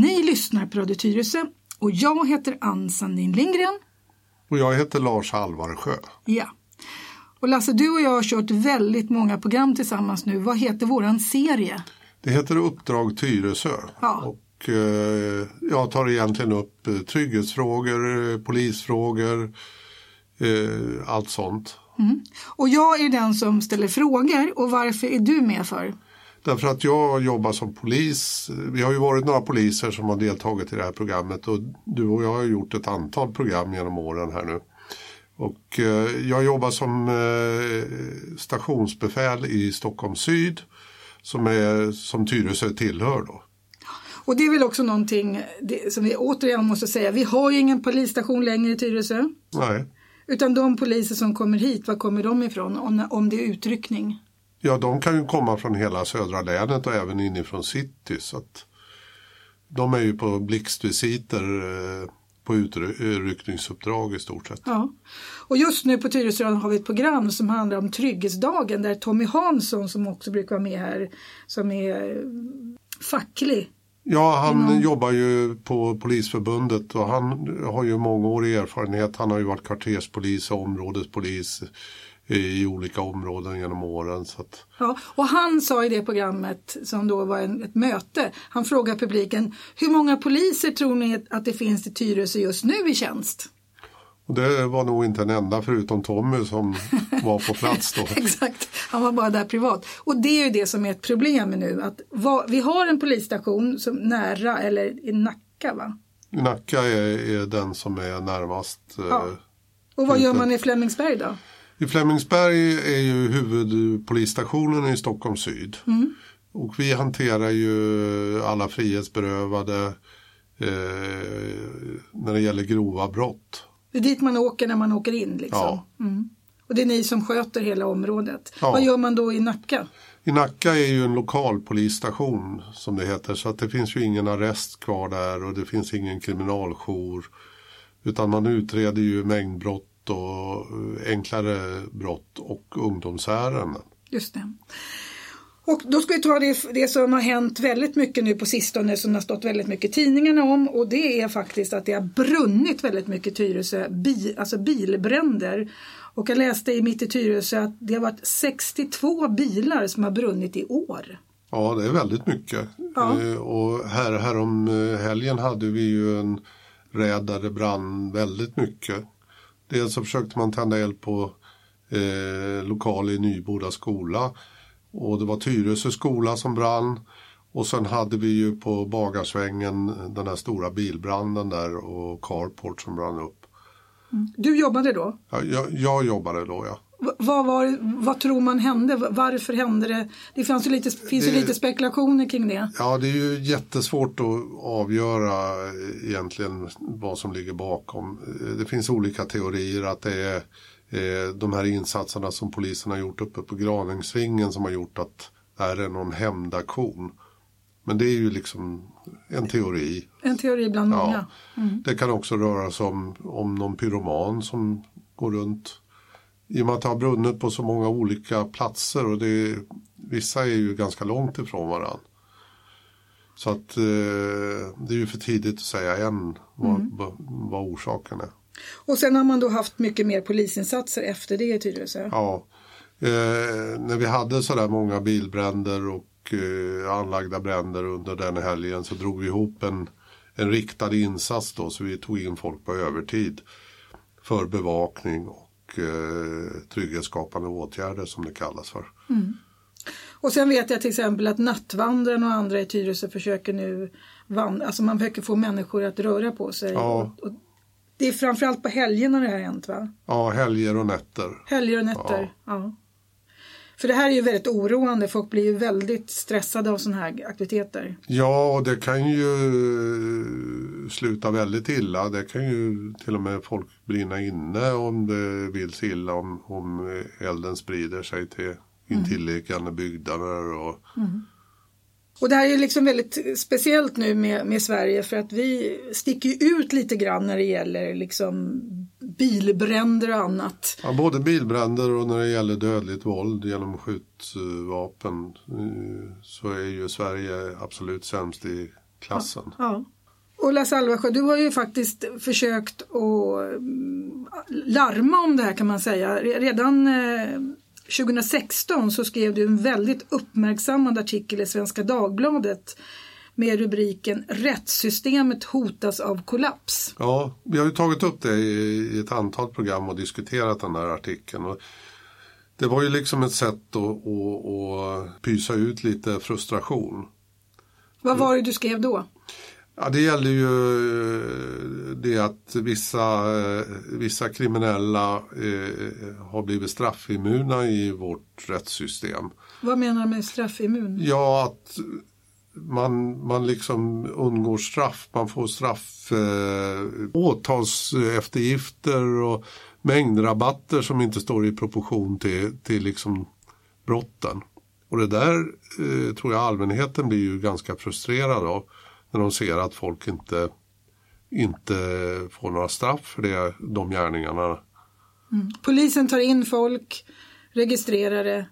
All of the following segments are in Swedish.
Ni lyssnar på Radio Tyresö och jag heter Ann Sandin Lindgren. Och jag heter Lars Halvarsjö. Ja. Och Lasse, du och jag har kört väldigt många program tillsammans nu. Vad heter våran serie? Det heter Uppdrag Tyresö. Ja. Och eh, jag tar egentligen upp eh, trygghetsfrågor, eh, polisfrågor, eh, allt sånt. Och jag är den som ställer frågor och varför är du med för? Därför att jag jobbar som polis. Vi har ju varit några poliser som har deltagit i det här programmet och du och jag har gjort ett antal program genom åren här nu. Och eh, jag jobbar som eh, stationsbefäl i Stockholm syd som, är, som Tyresö tillhör då. Och det är väl också någonting som vi återigen måste säga. Vi har ju ingen polisstation längre i Tyresö. Nej. Utan de poliser som kommer hit, var kommer de ifrån om, om det är utryckning? Ja, de kan ju komma från hela södra länet och även inifrån city. Så att de är ju på blixtvisiter eh, på utryckningsuppdrag i stort sett. Ja. Och just nu på Tyresö har vi ett program som handlar om Trygghetsdagen där Tommy Hansson som också brukar vara med här som är eh, facklig. Ja, han Inom- jobbar ju på Polisförbundet och han har ju mångårig erfarenhet. Han har ju varit kvarterspolis och områdespolis i olika områden genom åren. Så att, Ja, och han sa i det programmet som då var en, ett möte, han frågade publiken hur många poliser tror ni att det finns i Tyresö just nu i tjänst? och det var nog inte en enda förutom Tommy som var på plats då. Exakt, han var bara där privat. Och det är ju det som är ett problem nu. Att vad, vi har en polisstation som nära, eller i Nacka va? Nacka är, är den som är närmast. eh, Ja. Och vad gör man i Flemingsberg då? I Flemingsberg är ju huvudpolisstationen i Stockholm syd. Och vi hanterar ju alla frihetsberövade eh, när det gäller grova brott. Det är dit man åker när man åker in liksom. Ja. Mm. Och det är ni som sköter hela området. Ja. Vad gör man då i Nacka? I Nacka är ju en lokal polisstation som det heter så att det finns ju ingen arrest kvar där och det finns ingen kriminaljour. Utan man utreder ju mängdbrott och eh, enklare brott och ungdomsärenden. Just det. Och då ska vi ta det, det som har hänt väldigt mycket nu på sistone som det har stått väldigt mycket i tidningarna om och det är faktiskt att det har brunnit väldigt mycket i Tyresö, bi, alltså bilbränder. Och jag läste i Mitt i Tyresö att det har varit 62 bilar som har brunnit i år. Ja, det är väldigt mycket. Ja. Eh, Och här, här om eh, helgen hade vi ju en räd där det brann väldigt mycket. Dels så försökte man tända eld på eh, lokal i Nyboda skola och det var Tyresö skola som brann. Och sen hade vi ju på Bagarsvängen den här stora bilbranden där och carport som brann upp. Du jobbade då? Ja, jag, jag jobbade då ja. Vad, var, vad tror man hände? Varför hände det? Det fanns ju lite, finns ju Det- lite spekulationer kring det. Ja, det är ju jättesvårt att avgöra eh, egentligen vad som ligger bakom. Eh, Det finns olika teorier att det är eh, de här insatserna som polisen har gjort uppe på Graningsvingen som har gjort att det här är någon hämndaktion. Men det är ju liksom en teori. En teori bland Ja. många. Det kan också röra sig om, om någon pyroman som går runt. I och med att det har brunnit på så många olika platser och det, vissa är ju ganska långt ifrån varandra. Så att eh, det är ju för tidigt att säga än vad, vad, vad orsaken är. Och sen har man då haft mycket mer polisinsatser efter det i Tyresö. Ja, eh, när vi hade sådär många bilbränder och eh, anlagda bränder under den helgen så drog vi ihop en, en riktad insats då så vi tog in folk på övertid för bevakning och eh, trygghetsskapande åtgärder som det kallas för. Och sen vet jag till exempel att Nattvandrarna och andra i Tyresö försöker nu vandra, alltså man försöker få människor att röra på sig. Ja. Och, och det är framförallt på helgerna det här hänt va? Ja, helger och nätter. Helger och nätter. Ja. För det här är ju väldigt oroande, folk blir ju väldigt stressade av sådana här aktiviteter. Ja, och det kan ju sluta väldigt illa. Det kan ju till och med folk brinna inne om det vill sig illa om, om elden sprider sig till intilliggande byggnader. Och, Och det här är liksom väldigt speciellt nu med, med Sverige för att vi sticker ut lite grann när det gäller liksom bilbränder och annat. ja, både bilbränder och när det gäller dödligt våld genom skjutvapen eh, så är ju Sverige absolut sämst i klassen. Ja. Och Lasse Alvarsjö, du har ju faktiskt försökt att mm, larma om det här kan man säga. Redan eh, 2016 så skrev du en väldigt uppmärksammad artikel i Svenska Dagbladet med rubriken Rättssystemet hotas av kollaps. Ja, vi har ju tagit upp det i ett antal program och diskuterat den här artikeln. Det var ju liksom ett sätt att, att, att pysa ut lite frustration. Vad var det du skrev då? Ja, det gäller ju det att vissa, vissa kriminella eh, har blivit straffimmuna i vårt rättssystem. Vad menar du med straffimmun? Ja, att man, man liksom undgår straff, man får straff, eh, åtalseftergifter och mängdrabatter som inte står i proportion till, till liksom brotten. Och det där eh, tror jag allmänheten blir ju ganska frustrerad av när de ser att folk inte, inte får några straff för det, de gärningarna. Mm. Polisen tar in folk, registrerar det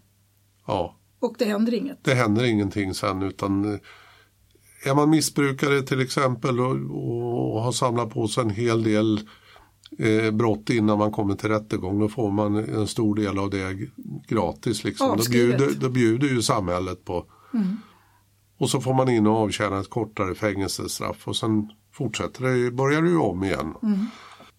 ja. Och det händer inget. Det händer ingenting sen utan eh, är man missbrukare till exempel och, och har samlat på sig en hel del eh, brott innan man kommer till rättegång då får man en stor del av det gratis. Liksom. Då, bjuder, då bjuder ju samhället på. Mm. Och så får man in och avtjäna ett kortare fängelsestraff och sen fortsätter det, börjar det ju om igen. Mm.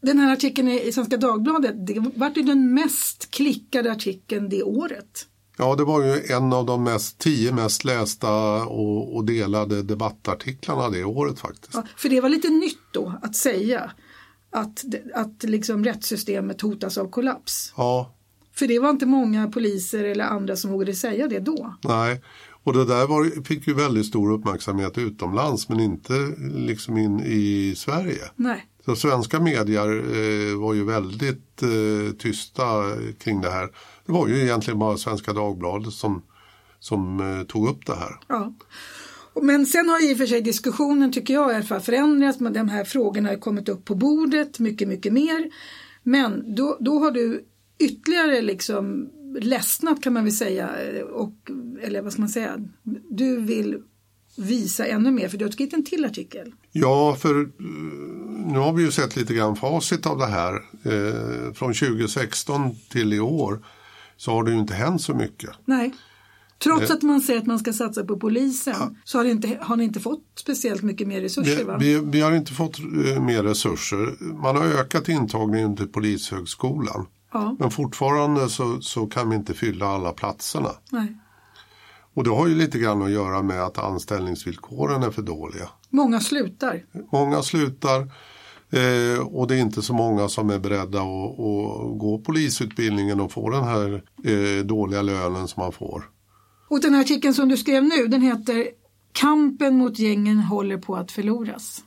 Den här artikeln i Svenska Dagbladet, det var ju den mest klickade artikeln det året. Ja, det var ju en av de mest, tio mest lästa och, och delade debattartiklarna det året faktiskt. Ja, för det var lite nytt då att säga att, att liksom rättssystemet hotas av kollaps. Ja. För det var inte många poliser eller andra som vågade säga det då. Nej, och det där var, fick ju väldigt stor uppmärksamhet utomlands men inte liksom in i Sverige. Nej. Så svenska medier eh, var ju väldigt eh, tysta kring det här. Det var ju egentligen bara Svenska Dagbladet som, som eh, tog upp det här. Ja. Men sen har i och för sig diskussionen tycker jag i alla fall förändrats. Men de här frågorna har kommit upp på bordet mycket, mycket mer. Men då, då har du ytterligare liksom ledsnat kan man väl säga. Och, eller vad ska man säga? Du vill visa ännu mer för du har skrivit en till artikel. Ja, för nu har vi ju sett lite grann facit av det här. Eh, från 2016 till i år så har det ju inte hänt så mycket. Nej. Trots att man säger att man ska satsa på polisen ja. så har, inte, har ni inte fått speciellt mycket mer resurser? Vi, vi, vi har inte fått uh, mer resurser. Man har ökat intagningen till Polishögskolan. Ja. Men fortfarande så, så kan vi inte fylla alla platserna. Nej. Och det har ju lite grann att göra med att anställningsvillkoren är för dåliga. Många slutar. Många slutar. Eh, och det är inte så många som är beredda att, att gå polisutbildningen och få den här eh, dåliga lönen som man får. Och den här artikeln som du skrev nu den heter Kampen mot gängen håller på att förloras.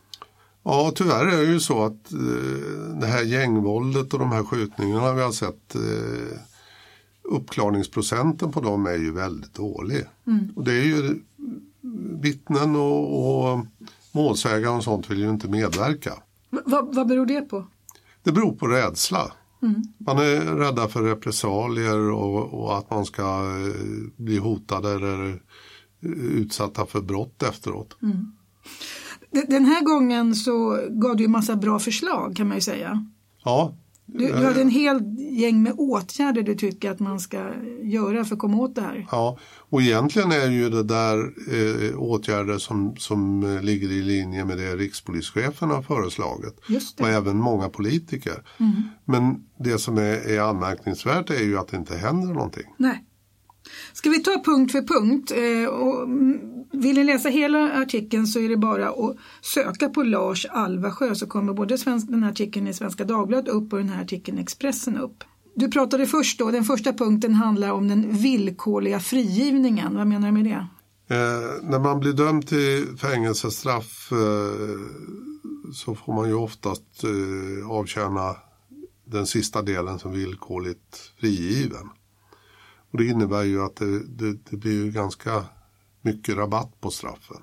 Ja, tyvärr är det ju så att eh, det här gängvåldet och de här skjutningarna vi har sett eh, uppklarningsprocenten på dem är ju väldigt dålig. Mm. Och det är ju vittnen och, och målsägare och sånt vill ju inte medverka. Va, vad beror det på? Det beror på rädsla. Mm. Man är rädda för repressalier och, och, att man ska eh, bli hotade eller utsatta för brott efteråt. Mm. Den här gången så gav du en massa bra förslag kan man ju säga. Ja. Du, du hade en hel gäng med åtgärder du tycker att man ska göra för att komma åt det här. Ja, och egentligen är ju det där eh, åtgärder som, som ligger i linje med det rikspolischefen har föreslagit. Och även många politiker. Mm. Men det som är, är anmärkningsvärt är ju att det inte händer någonting. Nej. Ska vi ta punkt för punkt? Eh, och mm, vill ni läsa hela artikeln så är det bara att söka på Lars Alvasjö så kommer både den här artikeln i Svenska Dagbladet upp och den här artikeln i Expressen upp. Du pratade först då, den första punkten handlar om den villkorliga frigivningen. Vad menar du med det? Eh, när man blir dömd till fängelsestraff eh, så får man ju oftast eh, avtjäna den sista delen som villkorligt frigiven. Och det innebär ju att det, det, det blir ju ganska mycket rabatt på straffen.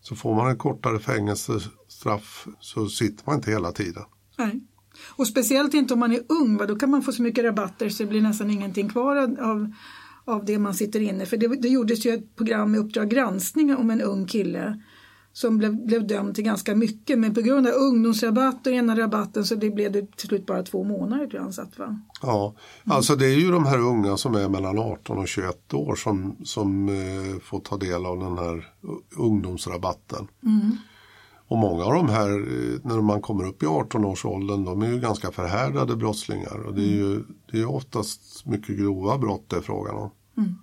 Så får man en kortare fängelsestraff så sitter man inte hela tiden. Nej. Och speciellt inte om man är ung, va? då kan man få så mycket rabatter så det blir nästan ingenting kvar av, av det man sitter inne. För det, det gjordes ju ett program med Uppdrag granskning om en ung kille som blev, blev dömd till ganska mycket men på grund av ungdomsrabatt och ena rabatten så det blev det till slut bara två månader tror jag han satt va? Ja, alltså det är ju de här unga som är mellan 18 och 21 år som, som eh, får ta del av den här ungdomsrabatten. Mm. Och många av de här, eh, när man kommer upp i 18-årsåldern, de är ju ganska förhärdade brottslingar. Och det är ju det är oftast mycket grova brott det är frågan om. Mm.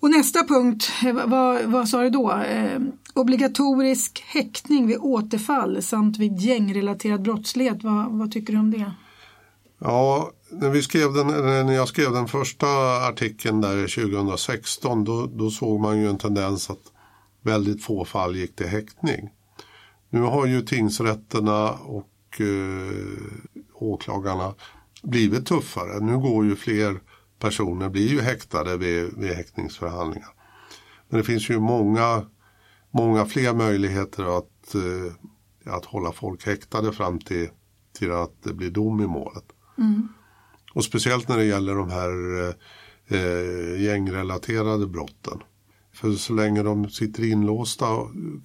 Och nästa punkt, eh, vad, vad sa du då? Eh, obligatorisk häktning vid återfall samt vid gängrelaterad brottslighet. Vad, vad tycker du om det? Ja, när, vi skrev den, när jag skrev den första artikeln där 2016 då, då såg man ju en tendens att väldigt få fall gick till häktning. Nu har ju tingsrätterna och eh, åklagarna blivit tuffare. Nu går ju fler personer, blir ju häktade vid, vid häktningsförhandlingar. Men det finns ju många, många fler möjligheter att, eh, att hålla folk häktade fram till, till att det blir dom i målet. Mm. Och speciellt när det gäller de här eh, gängrelaterade brotten. För så länge de sitter inlåsta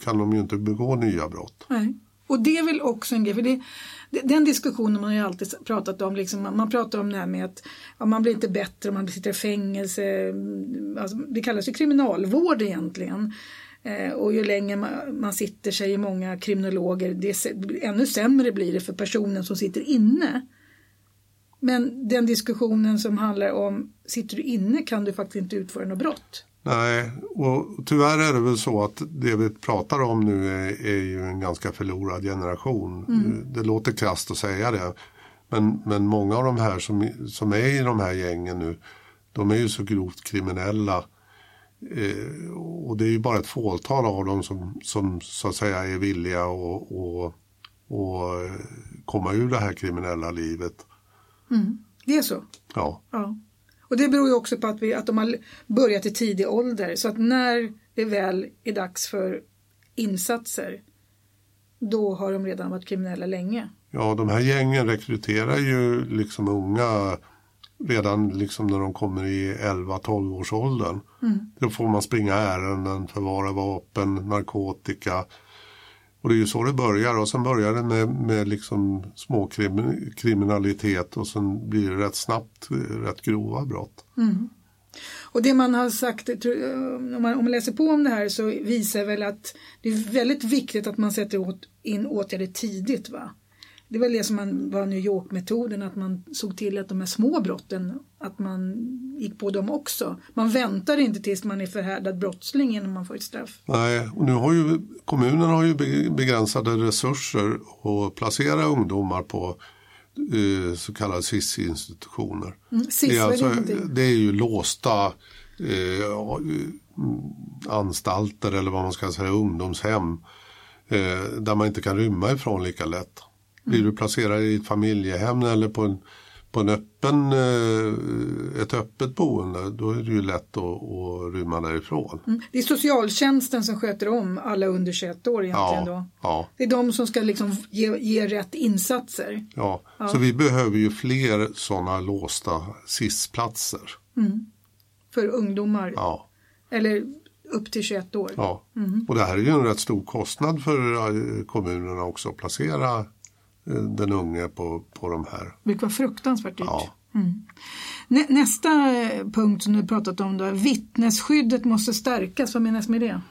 kan de ju inte begå nya brott. Nej. Och det är väl också en grej, för det, den diskussionen man har ju alltid pratat om, liksom, man pratar om det här med att ja, man blir inte bättre om man sitter i fängelse, mm, alltså, det kallas ju kriminalvård egentligen. Eh, och ju längre man, man, sitter säger många kriminologer, det, ännu sämre blir det för personen som sitter inne. Men den diskussionen som handlar om, sitter du inne kan du faktiskt inte utföra något brott. Nej, och tyvärr är det väl så att det vi pratar om nu är, är ju en ganska förlorad generation. Mm. Det låter krasst att säga det. Men, men många av de här som, som är i de här gängen nu, de är ju så grovt kriminella. Eh, och det är ju bara ett fåtal av dem som, som så att säga är villiga att och, och komma ur det här kriminella livet. Mm. Det är så? Ja. ja. Och det beror ju också på att, vi, att de har börjat i tidig ålder så att när det väl är dags för insatser då har de redan varit kriminella länge. Ja, de här gängen rekryterar ju liksom unga redan liksom när de kommer i 11-12 års åldern. Mm. Då får man springa ärenden, förvara vapen, narkotika, och det är ju så det börjar och sen börjar det med, med liksom småkriminalitet och sen blir det rätt snabbt eh, rätt grova brott. Mm. Och det man har sagt, eh, eh, om man, om man läser på om det här så visar väl att det är väldigt viktigt att man sätter in åtgärder tidigt. Va? Det var det som man, var New York-metoden, att man såg till att de här små brotten, att man gick på dem också. Man väntar inte tills man är förhärdad brottsling innan man får ett straff. Nej, och nu har ju kommunerna har ju begränsade resurser att placera ungdomar på eh, så kallade SIS-institutioner. Mm, SIS, det, är alltså, det är ju låsta eh, anstalter eller vad man ska säga, ungdomshem eh, där man inte kan rymma ifrån lika lätt. Blir du placerad i ett familjehem eller på, en, på en öppen, eh, ett öppet boende då är det ju lätt att, att rymma därifrån. Mm. Det är socialtjänsten som sköter om alla under 21 år egentligen ja, då? Ja. Det är de som ska liksom ge, ge rätt insatser? Ja. ja. så vi behöver ju fler sådana låsta SIS-platser. Mm. För ungdomar? Ja. Eller upp till 21 år? Ja, mm. och det här är ju en rätt stor kostnad för eh, kommunerna också att placera den unge på, på de här. Brukar vara fruktansvärt dyrt. Ja. Mm. Nä, nästa eh, punkt som du pratat om då, vittnesskyddet måste stärkas, vad menas med det?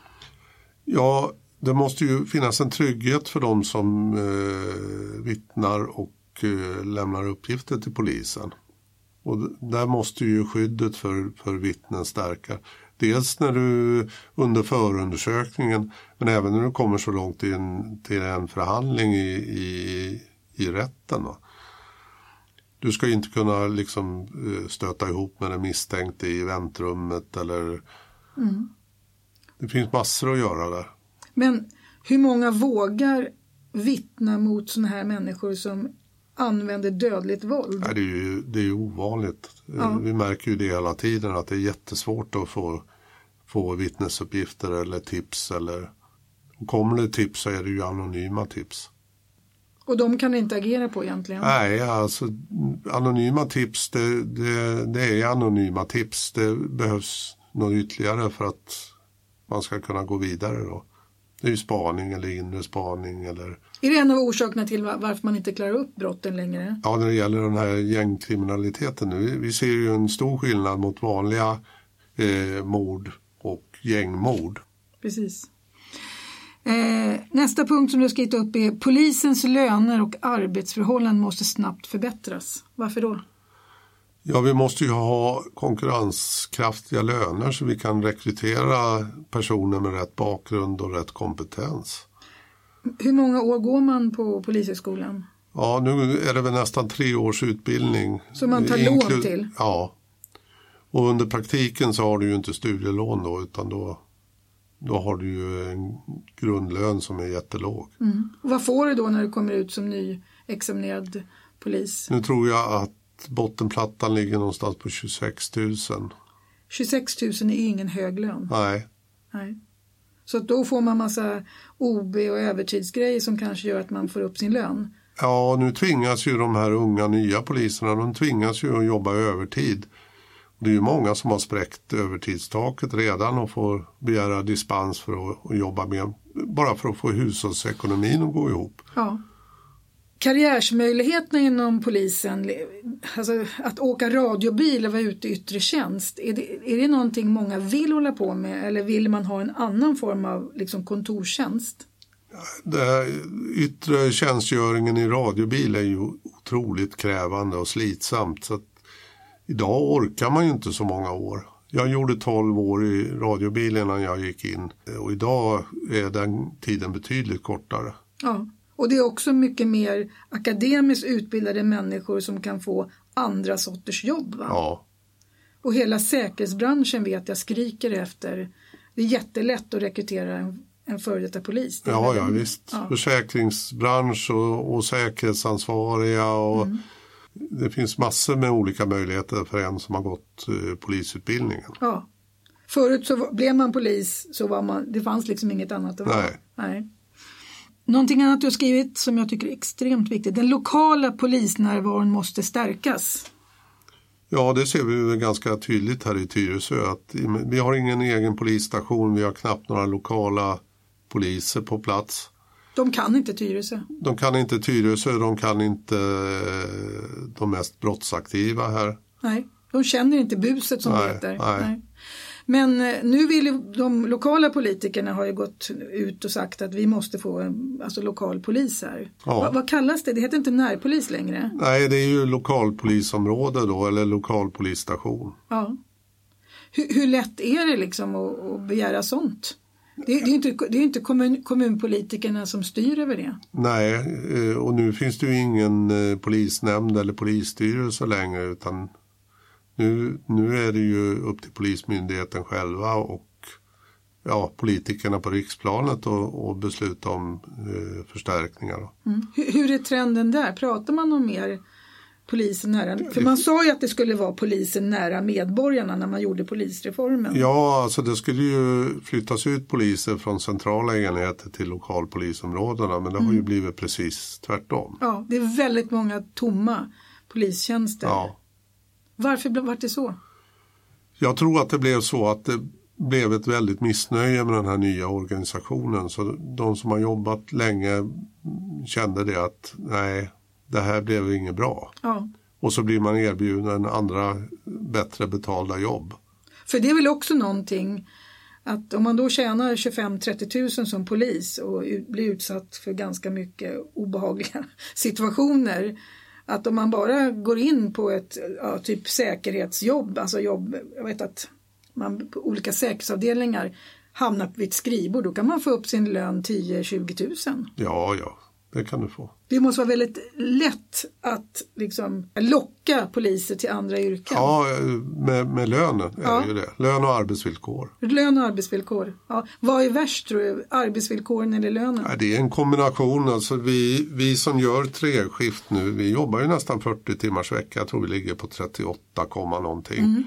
Ja, det måste ju finnas en trygghet för de som eh, vittnar och eh, lämnar uppgifter till polisen. Och där måste ju skyddet för, för vittnen stärka. Dels när du under förundersökningen men även när du kommer så långt till en, till en förhandling i, i, i rätten. Då. Du ska inte kunna liksom eh, stöta ihop med den misstänkte i väntrummet eller mm. Det finns massor att göra där. Men hur många vågar vittna mot sådana här människor som använder dödligt våld? Nej, det är ju det är ovanligt. Ja. Vi märker ju det hela tiden att det är jättesvårt att få, få vittnesuppgifter eller tips. Eller, kommer det tips så är det ju anonyma tips. Och de kan inte agera på egentligen? Nej, alltså anonyma tips det, det, det är anonyma tips. Det behövs något ytterligare för att man ska kunna gå vidare då. Det är ju spaning eller inre spaning eller Är det en av orsakerna till va- varför man inte klarar upp brotten längre? Ja, när det gäller den här gängkriminaliteten nu. Vi ser ju en stor skillnad mot vanliga eh, mord och gängmord. Precis. Eh, nästa punkt som du har skrivit upp är polisens löner och arbetsförhållanden måste snabbt förbättras. Varför då? Ja, vi måste ju ha konkurrenskraftiga löner så vi kan rekrytera personer med rätt bakgrund och rätt kompetens. Hur många år går man på Polishögskolan? Ja, nu är det väl nästan tre års utbildning. Som man tar lån Inklu- till? Ja. Och under praktiken så har du ju inte studielån då utan då, då har du ju en grundlön som är jättelåg. Och vad får du då när du kommer ut som nyexaminerad polis? Nu tror jag att bottenplattan ligger någonstans på 26 000. 26 000 är ingen hög lön. Nej, Nej. Så då får man massa OB och övertidsgrejer som kanske gör att man får upp sin lön. ja nu tvingas ju de här unga nya poliserna, de tvingas ju att jobba övertid. Det är ju många som har spräckt övertidstaket redan och får begära dispens för att, jobba med, bara för att få hushållsekonomin att gå ihop. Ja. Karriärsmöjligheterna inom polisen, alltså att åka radiobil och vara ute i yttre tjänst, är det, är det någonting många vill hålla på med eller vill man ha en annan form av liksom, kontorstjänst? Det här, yttre tjänstgöringen i radiobil är ju otroligt krävande och slitsamt. Så idag orkar man ju inte så många år. Jag gjorde 12 år i radiobil innan jag gick in och idag är den tiden betydligt kortare. Ja. Och det är också mycket mer akademiskt utbildade människor som kan få andra sorters jobb. Va? Ja, Och hela säkerhetsbranschen vet jag skriker efter. Det är jättelätt att rekrytera en, en före detta polis. Det ja, ja visst. Ja. Försäkringsbransch och, och säkerhetsansvariga och det finns massor med olika möjligheter för en som har gått eh, polisutbildningen. Ja. Förut så blev man polis så var man, det fanns liksom inget annat att vara. Nej. Nej. Någonting annat du har skrivit som jag tycker är extremt viktigt. Den lokala polisnärvaron måste stärkas. Ja, det ser vi ganska tydligt här i Tyresö. Att vi har ingen egen polisstation, vi har knappt några lokala poliser på plats. De kan inte Tyresö. De kan inte Tyresö, de kan inte eh, de mest brottsaktiva här. Nej, de känner inte buset som Nej, det heter. nej. Men eh, nu vill ju de lokala politikerna har ju gått ut och sagt att vi måste få en alltså, lokal polis här. Ja. Vad, vad kallas det? Det heter inte närpolis längre. Nej, det är ju lokalpolisområde då, eller lokalpolisstation. Ja. Hur, hur lätt är det liksom att, att begära sånt? Det, det är inte, det är inte kommun, kommunpolitikerna som styr över det. Nej, eh, och nu finns det ju ingen eh, polisnämnd eller polisstyrelse längre utan nu, nu är det ju upp till Polismyndigheten själva och ja, politikerna på riksplanet och, och besluta om eh, förstärkningar. Mm. Hur, hur är trenden där? Pratar man om mer polisen nära? För man sa ju att det skulle vara polisen nära medborgarna när man gjorde polisreformen. Ja, alltså det skulle ju flyttas ut poliser från centrala enheter till lokalpolisområdena men det har ju blivit precis tvärtom. Ja, det är väldigt många tomma polistjänster. Ja. Varför blev- det så? Jag tror att det blev så att det blev ett väldigt missnöje med den här nya organisationen. Så de som har jobbat länge kände det att nej, det här blev inget bra. Ja. Och så blir man erbjuden andra bättre betalda jobb. För det är väl också någonting att om man då tjänar 25-30 tusen som polis och blir utsatt för ganska mycket obehagliga situationer. Att om man bara går in på ett ja, typ säkerhetsjobb, alltså jobb, jag vet att man på olika säkerhetsavdelningar hamnar vid ett skrivbord, då kan man få upp sin lön 10-20 tusen. Ja, ja, det kan du få. Det måste vara väldigt lätt att liksom locka poliser till andra yrken. Ja, med, med lönen är Ja. det ju det. Lön och arbetsvillkor. Lön och arbetsvillkor. Ja. Vad är värst tror du? Arbetsvillkoren eller lönen? Ja, det är en kombination. Alltså vi, vi som gör treskift nu, vi jobbar ju nästan 40 timmars vecka. Jag tror vi ligger på 38, komma någonting.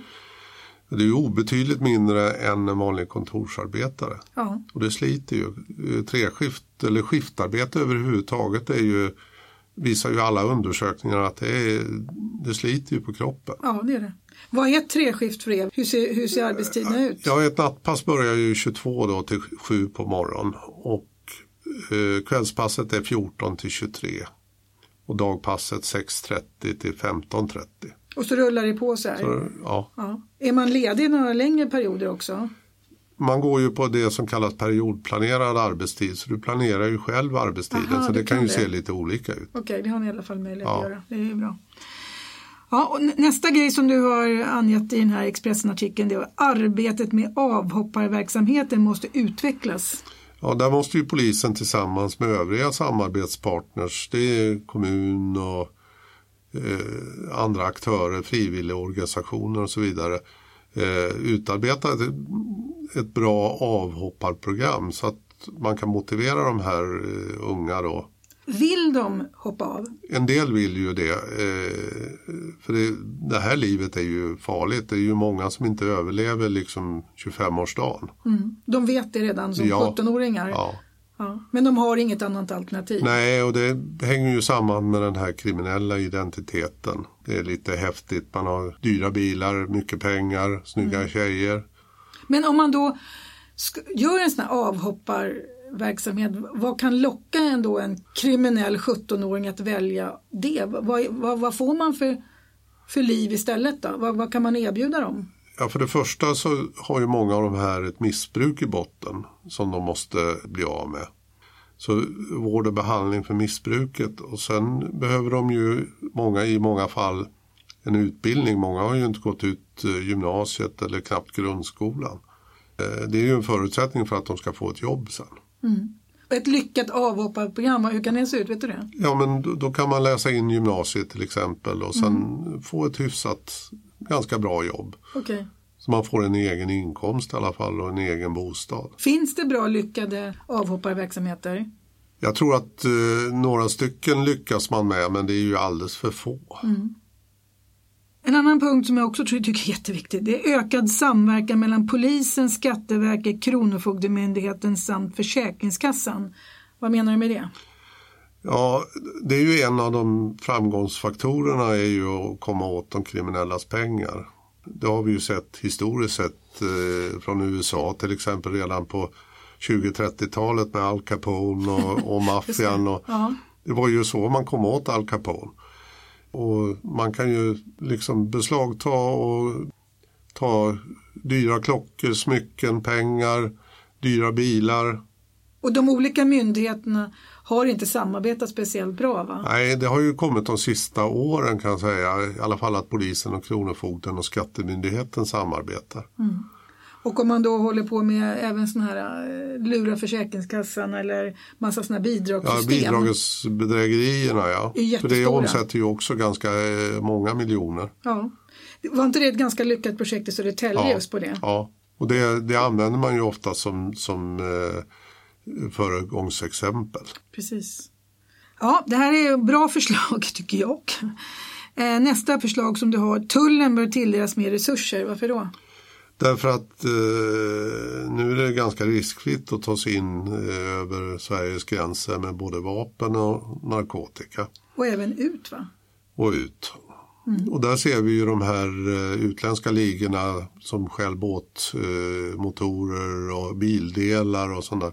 Det är ju obetydligt mindre än en vanlig kontorsarbetare. Ja. Och det sliter ju. Eh, Treskift eller skiftarbete överhuvudtaget är ju visar ju alla undersökningar att det, är, det sliter ju på kroppen. Ja, det är det. Vad är treskift för er? Hur ser, hur ser arbetstiderna ut? Ja, ett nattpass börjar ju 22 då till 7 på morgonen och eh, kvällspasset är 14 till 23 och dagpasset 6.30 till 15.30. Och så rullar det på så här? Så, ja. ja. Är man ledig några längre perioder också? Man går ju på det som kallas periodplanerad arbetstid så du planerar ju själv arbetstiden Aha, så det, det kan ju det. se lite olika ut. Okej, det har ni i alla fall möjlighet Ja. att göra. Det är ju bra. Ja, nästa grej som du har angett i den här Expressen-artikeln det är att arbetet med avhopparverksamheten måste utvecklas. Ja, där måste ju polisen tillsammans med övriga samarbetspartners, det är kommun och eh, andra aktörer, frivilligorganisationer och så vidare, eh, utarbeta ett, ett bra avhopparprogram så att man kan motivera de här eh, unga då. Vill de hoppa av? En del vill ju det, eh, för det, det här livet är ju farligt. Det är ju många som inte överlever liksom 25-årsdagen. Mm. De vet det redan som Ja. 17-åringar. Ja. Ja. Men de har inget annat alternativ. Nej, och det hänger ju samman med den här kriminella identiteten. Det är lite häftigt. Man har dyra bilar, mycket pengar, snygga tjejer. Men om man då gör en sån här avhopparverksamhet, vad kan locka ändå en kriminell 17-åring att välja det? Vad, vad, vad får man för, för liv istället då? Vad, vad kan man erbjuda dem? Ja, för det första så har ju många av de här ett missbruk i botten som de måste bli av med. Så vård och behandling för missbruket och sen behöver de ju många i många fall en utbildning. Många har ju inte gått ut eh, gymnasiet eller knappt grundskolan. Eh, Det är ju en förutsättning för att de ska få ett jobb sen. Ett lyckat avhopparprogram, hur kan det se ut? Vet du det? Ja men då, då kan man läsa in gymnasiet till exempel och sen få ett hyfsat, ganska bra jobb. Okej. Så man får en egen inkomst i alla fall och en egen bostad. Finns det bra lyckade avhopparverksamheter? Jag tror att eh, några stycken lyckas man med men det är ju alldeles för få. En annan punkt som jag också tror- tycker är jätteviktig det är ökad samverkan mellan polisen, Skatteverket, Kronofogdemyndigheten samt Försäkringskassan. Vad menar du med det? Ja, det är ju en av de framgångsfaktorerna är ju att komma åt de kriminellas pengar. Det har vi ju sett historiskt sett eh, från USA till exempel redan på 20-30-talet med Al Capone och, och maffian. Och, Ja. Det var ju så man kom åt Al Capone. Och man kan ju liksom beslagta och ta dyra klockor, smycken, pengar, dyra bilar. Och de olika myndigheterna har inte samarbetat speciellt bra va? Nej, det har ju kommit de sista åren kan jag säga. I alla fall att polisen och Kronofogden och Skattemyndigheten samarbetar. Och om man då håller på med även sådana här eh, lura Försäkringskassan eller massa sådana här Ja, bidragssystem. bidragsbedrägerierna ja. är För det omsätter ju också ganska eh, många miljoner. Ja. Var inte det ett ganska lyckat projekt i Södertälje just på det? Ja, och det, det använder man ju ofta som, som eh, föregångsexempel. Precis. Ja, det här är bra förslag tycker jag. Eh, Nästa förslag som du har, tullen bör tilldelas mer resurser. Varför då? Därför att eh, nu är det ganska riskfritt att ta sig in eh, över Sveriges gränser med både vapen och narkotika Och även ut va? och ut. Och där ser vi ju de här eh, utländska ligorna som stjäl båtmotorer eh, och bildelar och sånt där.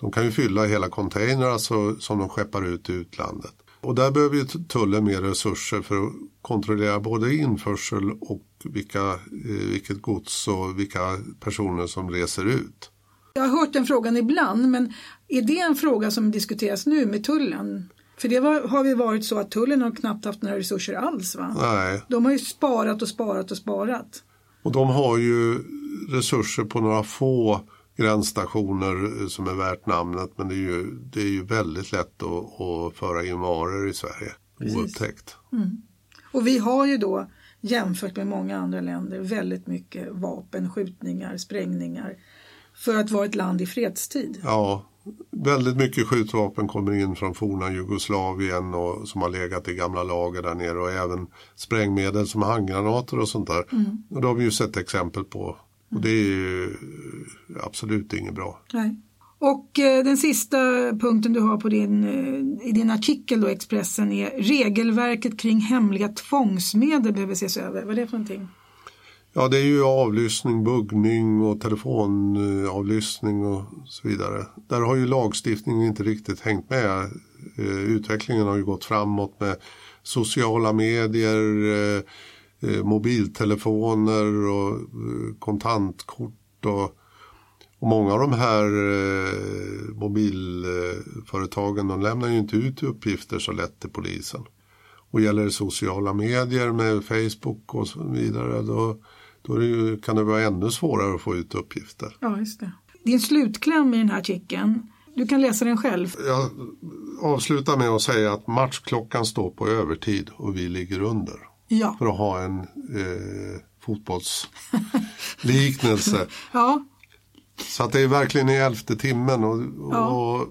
De kan ju fylla hela containrar alltså, som de skeppar ut i utlandet. Och där behöver ju tullen mer resurser för att kontrollera både införsel och vilka, eh, vilket gods och vilka personer som reser ut. Jag har hört den frågan ibland, men är det en fråga som diskuteras nu med tullen? För det var, har ju varit så att tullen har knappt haft några resurser alls va? Nej, De har ju sparat och sparat och sparat. och de har ju resurser på några få gränsstationer eh, som är värt namnet men det är ju, det är ju väldigt lätt att, att föra in varor i Sverige oupptäckt. Och vi har ju då jämfört med många andra länder väldigt mycket vapen, skjutningar, sprängningar för att vara ett land i fredstid. Ja, väldigt mycket skjutvapen kommer in från forna Jugoslavien och som har legat i gamla lager där nere och även sprängmedel som handgranater och sånt där. Och det har vi ju sett exempel på. Och det är ju absolut inget bra. Nej. Och eh, den sista punkten du har på din, eh, i din artikel då, Expressen är regelverket kring hemliga tvångsmedel behöver ses över. Vad är det för någonting? Ja, det är ju avlyssning, buggning och telefonavlyssning och så vidare. Där har ju lagstiftningen inte riktigt hängt med. Eh, utvecklingen har ju gått framåt med sociala medier, eh, eh, mobiltelefoner och kontantkort och, och många av de här mobilföretagen de lämnar ju inte ut uppgifter så lätt till polisen. Och gäller det sociala medier med Facebook och så vidare då då det ju, kan det vara ännu svårare att få ut uppgifter. Ja, just det. Din slutkläm i den här artikeln, du kan läsa den själv. Jag avslutar med att säga att matchklockan står på övertid och vi ligger under. Ja. För att ha en eh, fotbollsliknelse. ja. Så att det är verkligen i elfte timmen och, Ja. och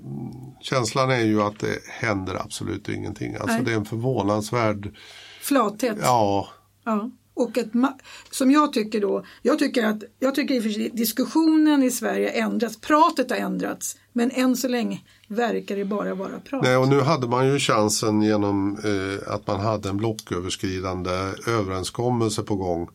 känslan är ju att det händer absolut ingenting. Alltså Nej. det är en förvånansvärd, Flathet. ja, Ja. Och ett, som jag tycker då, jag tycker att jag tycker i diskussionen i Sverige ändrats, pratet har ändrats, men än så länge verkar det bara vara prat. Nej, och nu hade man ju chansen genom eh, att man hade en blocköverskridande överenskommelse på gång.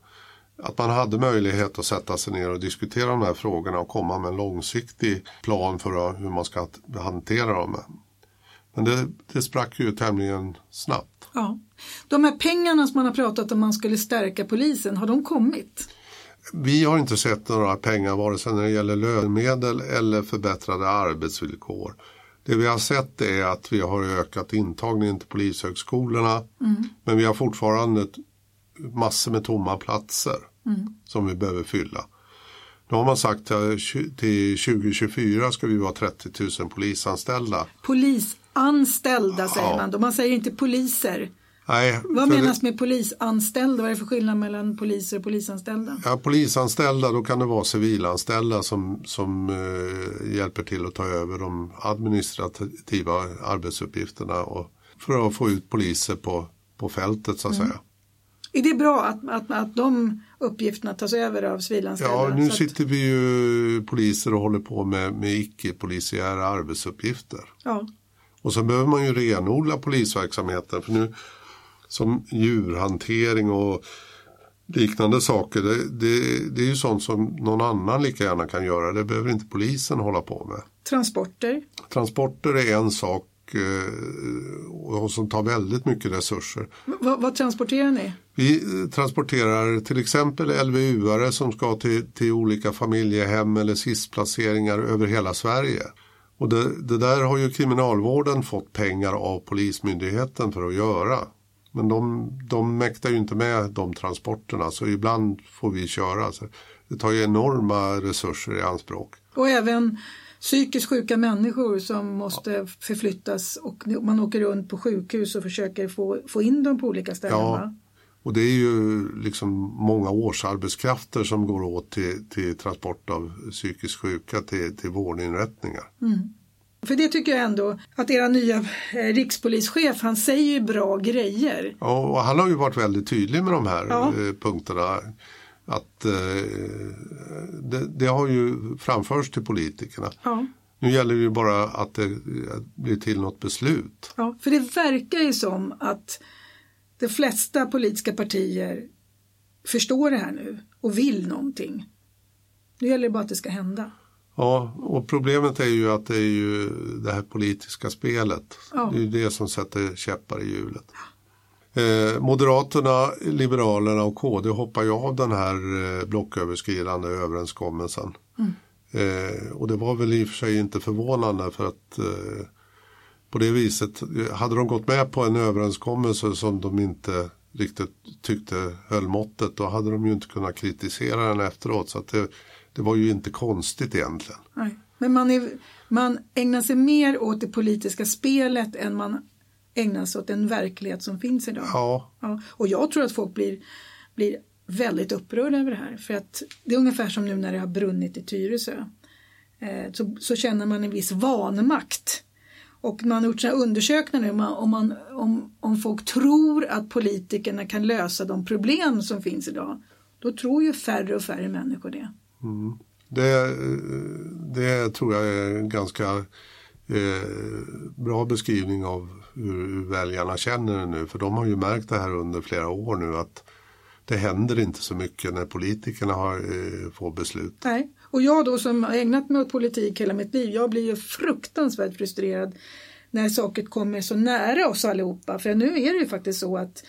Att man hade möjlighet att sätta sig ner och diskutera de här frågorna och komma med en långsiktig plan för hur man ska hantera dem. Men det, det sprack ju tämligen snabbt. Ja. De här pengarna som man har pratat om man skulle stärka polisen, har de kommit? Vi har inte sett några pengar vare sig när det gäller lönemedel eller förbättrade arbetsvillkor. Det vi har sett är att vi har ökat intagningen till polishögskolorna men vi har fortfarande massor med tomma platser som vi behöver fylla. Nu har man sagt att till 2024 ska vi vara 30 000 polisanställda. Polisanställda säger Ja. man då, man säger inte poliser. Nej, Vad menas med polisanställda? Vad är det för skillnad mellan poliser och polisanställda? Ja, polisanställda, då kan det vara civilanställda som, som eh, hjälper till att ta över de administrativa arbetsuppgifterna och för att få ut poliser på, på fältet så att Mm. säga. Är det bra att, att, att de uppgifterna tas över av civilanställda? Ja, nu att- sitter vi ju poliser och håller på med, med icke-polisiära arbetsuppgifter. ja. Och så behöver man ju renodla polisverksamheten för nu som djurhantering och liknande saker, det, det, det är ju sånt som någon annan lika gärna kan göra. Det behöver inte polisen hålla på med. Transporter. Transporter är en sak eh, och som tar väldigt mycket resurser. Vad- vad transporterar ni? Vi eh, transporterar till exempel LVU-are som ska till, till olika familjehem eller SIS-placeringar över hela Sverige. Och det, det där har ju kriminalvården fått pengar av Polismyndigheten för att göra. Men de, de mäktar ju inte med de transporterna så ibland får vi köra. Så det tar ju enorma resurser i anspråk. Och även psykiskt sjuka människor som måste förflyttas och man åker runt på sjukhus och försöker få, få in dem på olika ställen. Ja. Va? Och det är ju liksom många årsarbetskrafter som går åt till, till transport av psykiskt sjuka till, till vårdinrättningar. För det tycker jag ändå att era nya eh, rikspolischef, han säger ju bra grejer. Ja, och han har ju varit väldigt tydlig med de här Ja. eh, punkterna. Att eh, det, det har ju framförts till politikerna. Ja. Nu gäller det ju bara att det blir till något beslut. Ja, för det verkar ju som att de flesta politiska partier förstår det här nu och vill någonting. Nu gäller det bara att det ska hända. Ja, och problemet är ju att det är ju det här politiska spelet. Ja. Det är ju det som sätter käppar i hjulet. Eh, Moderaterna, Liberalerna och KD hoppar ju av den här eh, blocköverskridande överenskommelsen. Eh, och det var väl i och för sig inte förvånande för att på det viset, hade de gått med på en överenskommelse som de inte riktigt tyckte höll måttet då hade de ju inte kunnat kritisera den efteråt. Så att det, det var ju inte konstigt egentligen. Nej. Men man, är, man ägnar sig mer åt det politiska spelet än man ägnar sig åt den verklighet som finns idag. Ja, Ja, och jag tror att folk blir, blir väldigt upprörda över det här. För att det är ungefär som nu när det har brunnit i Tyresö. Eh, så, så känner man en viss vanmakt. Och man har gjort sådana undersökningar nu om, man, om, man, om, om folk tror att politikerna kan lösa de problem som finns idag. Då tror ju färre och färre människor det. Det, det tror jag är en ganska eh, bra beskrivning av hur väljarna känner det nu. För de har ju märkt det här under flera år nu att det händer inte så mycket när politikerna har, eh, får beslut. Nej, och jag då som har ägnat mig åt politik hela mitt liv, jag blir ju fruktansvärt frustrerad när saker kommer så nära oss allihopa. För nu är det ju faktiskt så att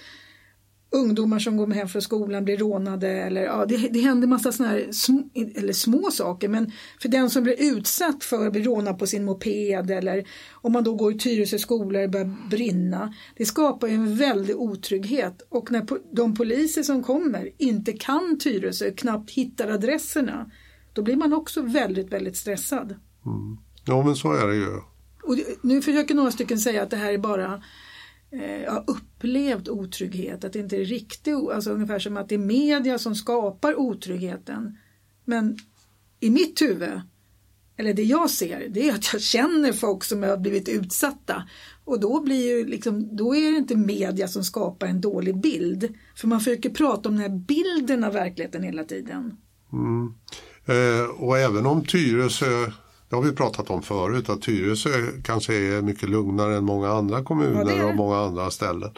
ungdomar som går hem från skolan blir rånade eller ja, det, det händer massa sådana här sm, eller små saker men för den som blir utsatt för att bli rånad på sin moped eller om man då går i Tyresö skolor och börjar brinna det skapar ju en väldig otrygghet och när de poliser som kommer inte kan Tyresö, knappt hittar adresserna då blir man också väldigt, väldigt stressad. Mm. Ja men så är det ju. Och nu försöker några stycken säga att det här är bara eh, upplevt otrygghet, att det inte är riktigt, alltså ungefär som att det är media som skapar otryggheten. Men i mitt huvud, eller det jag ser, det är att jag känner folk som har blivit utsatta. Och då, blir ju liksom, då är det inte media som skapar en dålig bild. För man försöker prata om den här bilden av verkligheten hela tiden. Mm. Eh, och även om Tyresö det har vi pratat om förut att Tyresö kanske är mycket lugnare än många andra kommuner ja, och många andra ställen.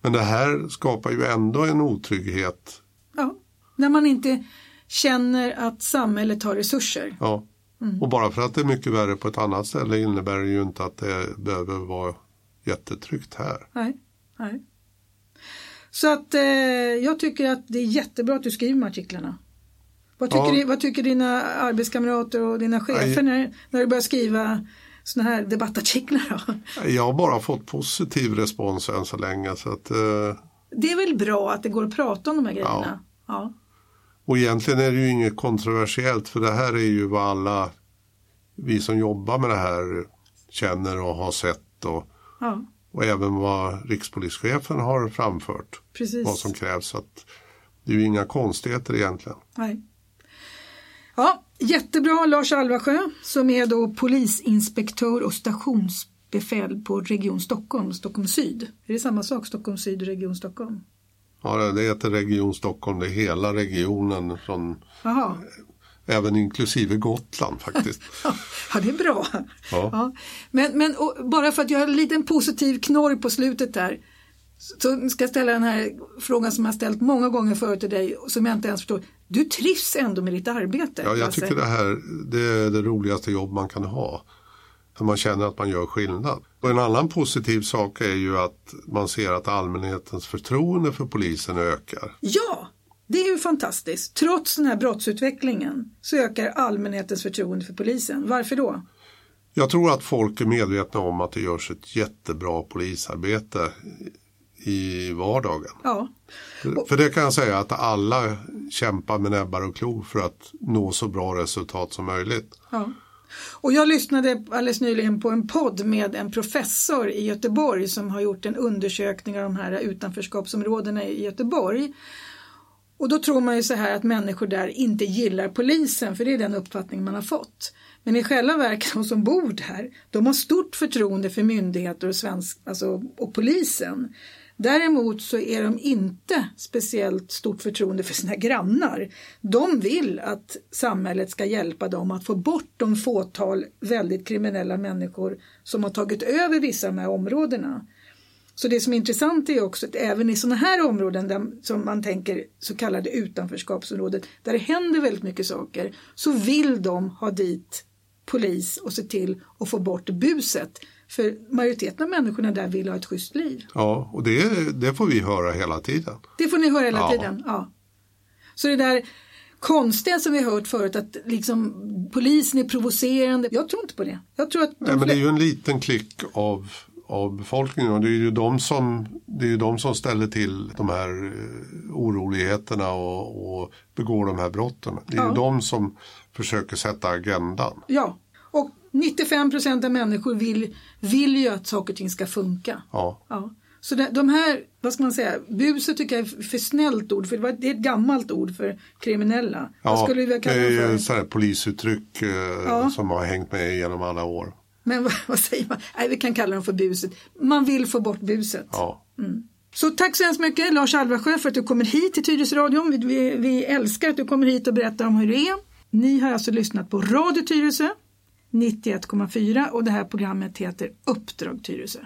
Men det här skapar ju ändå en otrygghet. Ja, när man inte känner att samhället har resurser. Ja, mm. och bara för att det är mycket värre på ett annat ställe innebär det ju inte att det behöver vara jättetryggt här. Nej, nej. Så att eh, jag tycker att det är jättebra att du skriver de artiklarna. Vad tycker, ja. di, vad tycker dina arbetskamrater och dina chefer när, när du börjar skriva sådana här debattartiklar? Då? Jag har bara fått positiv respons än så länge. Så att, eh... Det är väl bra att det går att prata om de här grejerna? Ja. Och egentligen är det ju inget kontroversiellt för det här är ju vad alla vi som jobbar med det här känner och har sett och, ja. och även vad rikspolischefen har framfört. Precis. Vad som krävs. Så att det är ju inga konstigheter egentligen. Nej. Ja, jättebra Lars Alvarsjö som är då polisinspektör och stationsbefäl på Region Stockholm, Stockholm Syd. Är det samma sak, Stockholm Syd och Region Stockholm? Ja, det heter Region Stockholm, det är hela regionen från Aha. Även inklusive Gotland faktiskt. ja, det är bra. Ja. ja. Men, men bara för att jag har en liten positiv knorr på slutet där så ska jag ställa den här frågan som jag ställt många gånger förut till dig som jag inte ens förstår. Du trivs ändå med ditt arbete? Ja, jag tycker det här det är det roligaste jobb man kan ha. För man känner att man gör skillnad. Och en annan positiv sak är ju att man ser att allmänhetens förtroende för polisen ökar. Ja, det är ju fantastiskt. Trots den här brottsutvecklingen så ökar allmänhetens förtroende för polisen. Varför då? Jag tror att folk är medvetna om att det görs ett jättebra polisarbete i vardagen. Ja. För det kan jag säga att alla kämpar med näbbar och klor för att nå så bra resultat som möjligt. Ja. Och jag lyssnade alldeles nyligen på en podd med en professor i Göteborg som har gjort en undersökning av de här utanförskapsområdena i Göteborg. Och då tror man ju så här att människor där inte gillar polisen för det är den uppfattning man har fått. Men i själva verket de som bor där, de har stort förtroende för myndigheter och, svensk, alltså, och polisen. Däremot så är de inte speciellt stort förtroende för sina grannar. De vill att samhället ska hjälpa dem att få bort de fåtal väldigt kriminella människor som har tagit över vissa av de här områdena. Så det som är intressant är också att även i sådana här områden där, som man tänker så kallade utanförskapsområdet där det händer väldigt mycket saker så vill de ha dit polis och se till att få bort buset. För majoriteten av människorna där vill ha ett schysst liv. Ja, och det, det får vi höra hela tiden. Det får ni höra hela ja. tiden, ja. Så det där konstiga som vi har hört förut att liksom polisen är provocerande. Jag tror inte på det. Jag tror att Nej, men det är ju en liten klick av, av befolkningen och det är ju de som, det är ju de som ställer till de här eh, oroligheterna och, och begår de här brotten. Det är ja. ju de som försöker sätta agendan. Ja, 95 procent av människor vill, vill ju att saker och ting ska funka. Ja. ja. Så de här, vad ska man säga, buset tycker jag är för snällt ord för det, var, det är ett gammalt ord för kriminella. Ja, vad skulle vi kalla det är ett för? polisuttryck eh, ja. som har hängt med genom alla år. Men vad, vad, säger man? Nej, vi kan kalla dem för buset. Man vill få bort buset. Ja. Mm. Så tack så hemskt mycket Lars Alvarsjö för att du kommer hit till Tyresöradion. Vi, vi, vi älskar att du kommer hit och berättar om hur det är. Ni har alltså lyssnat på Radio Tyresö 91,4 och det här programmet heter Uppdrag Tyresö.